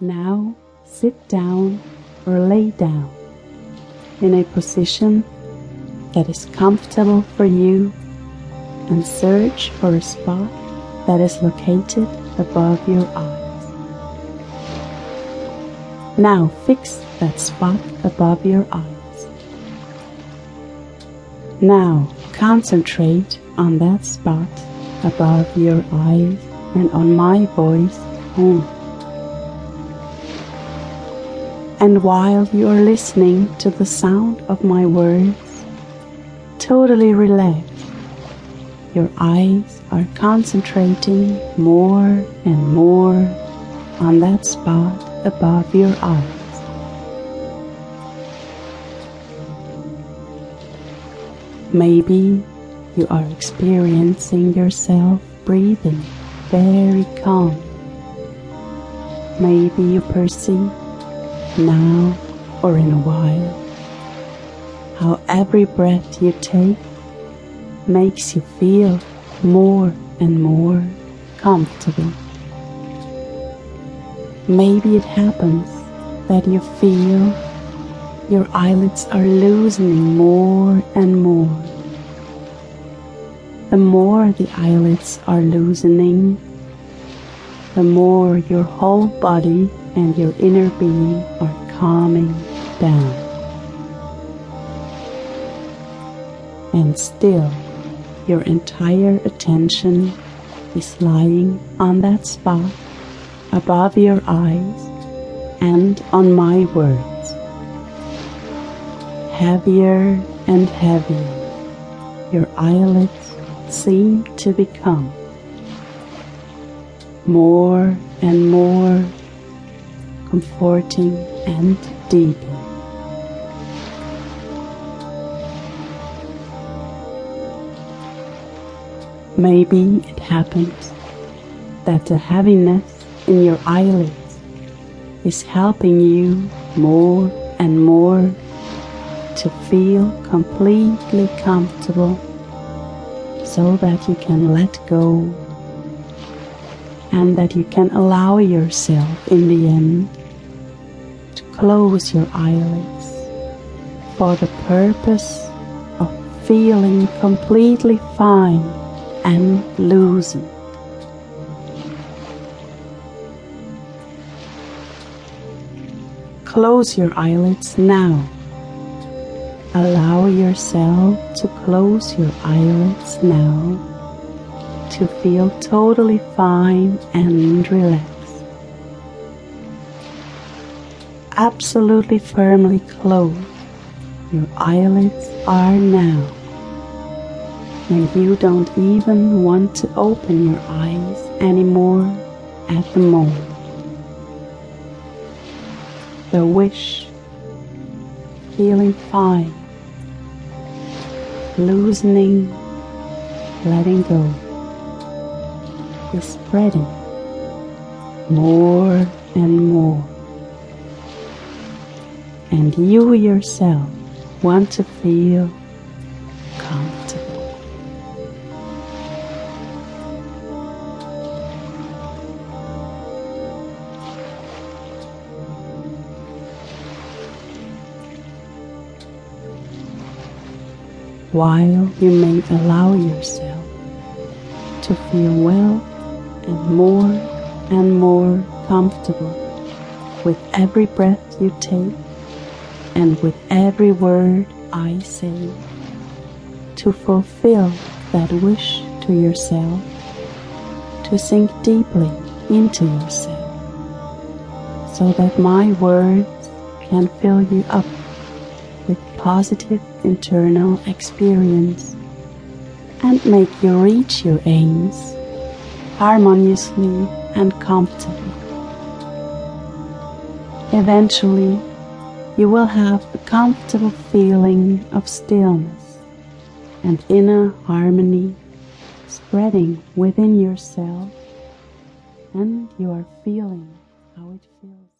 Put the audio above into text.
Now sit down or lay down in a position that is comfortable for you and search for a spot that is located above your eyes. Now fix that spot above your eyes. Now concentrate on that spot above your eyes and on my voice only. And while you are listening to the sound of my words, totally relax. Your eyes are concentrating more and more on that spot above your eyes. Maybe you are experiencing yourself breathing very calm. Maybe you perceive now or in a while how every breath you take makes you feel more and more comfortable. Maybe it happens that you feel your eyelids are loosening more and more. The more the eyelids are loosening, the more your whole body and your inner being are calming down. And still, your entire attention is lying on that spot above your eyes and on my words. Heavier and heavier, your eyelids seem to become more and more comforting and deep. Maybe it happens that the heaviness in your eyelids is helping you more and more to feel completely comfortable so that you can let go and that you can allow yourself in the end to close your eyelids for the purpose of feeling completely fine and loosened. Close your eyelids now. Allow yourself to close your eyelids now to feel totally fine and relaxed. Absolutely firmly closed, your eyelids are now. And you don't even want to open your eyes anymore at the moment. The wish, feeling fine, loosening, letting go is spreading more and more. And you yourself want to feel comfortable. While you may allow yourself to feel well and more and more comfortable with every breath you take and with every word I say to fulfill that wish to yourself, to sink deeply into yourself, so that my words can fill you up with positive internal experience and make you reach your aims harmoniously and comfortably. Eventually, you will have a comfortable feeling of stillness and inner harmony spreading within yourself, and you are feeling how it feels.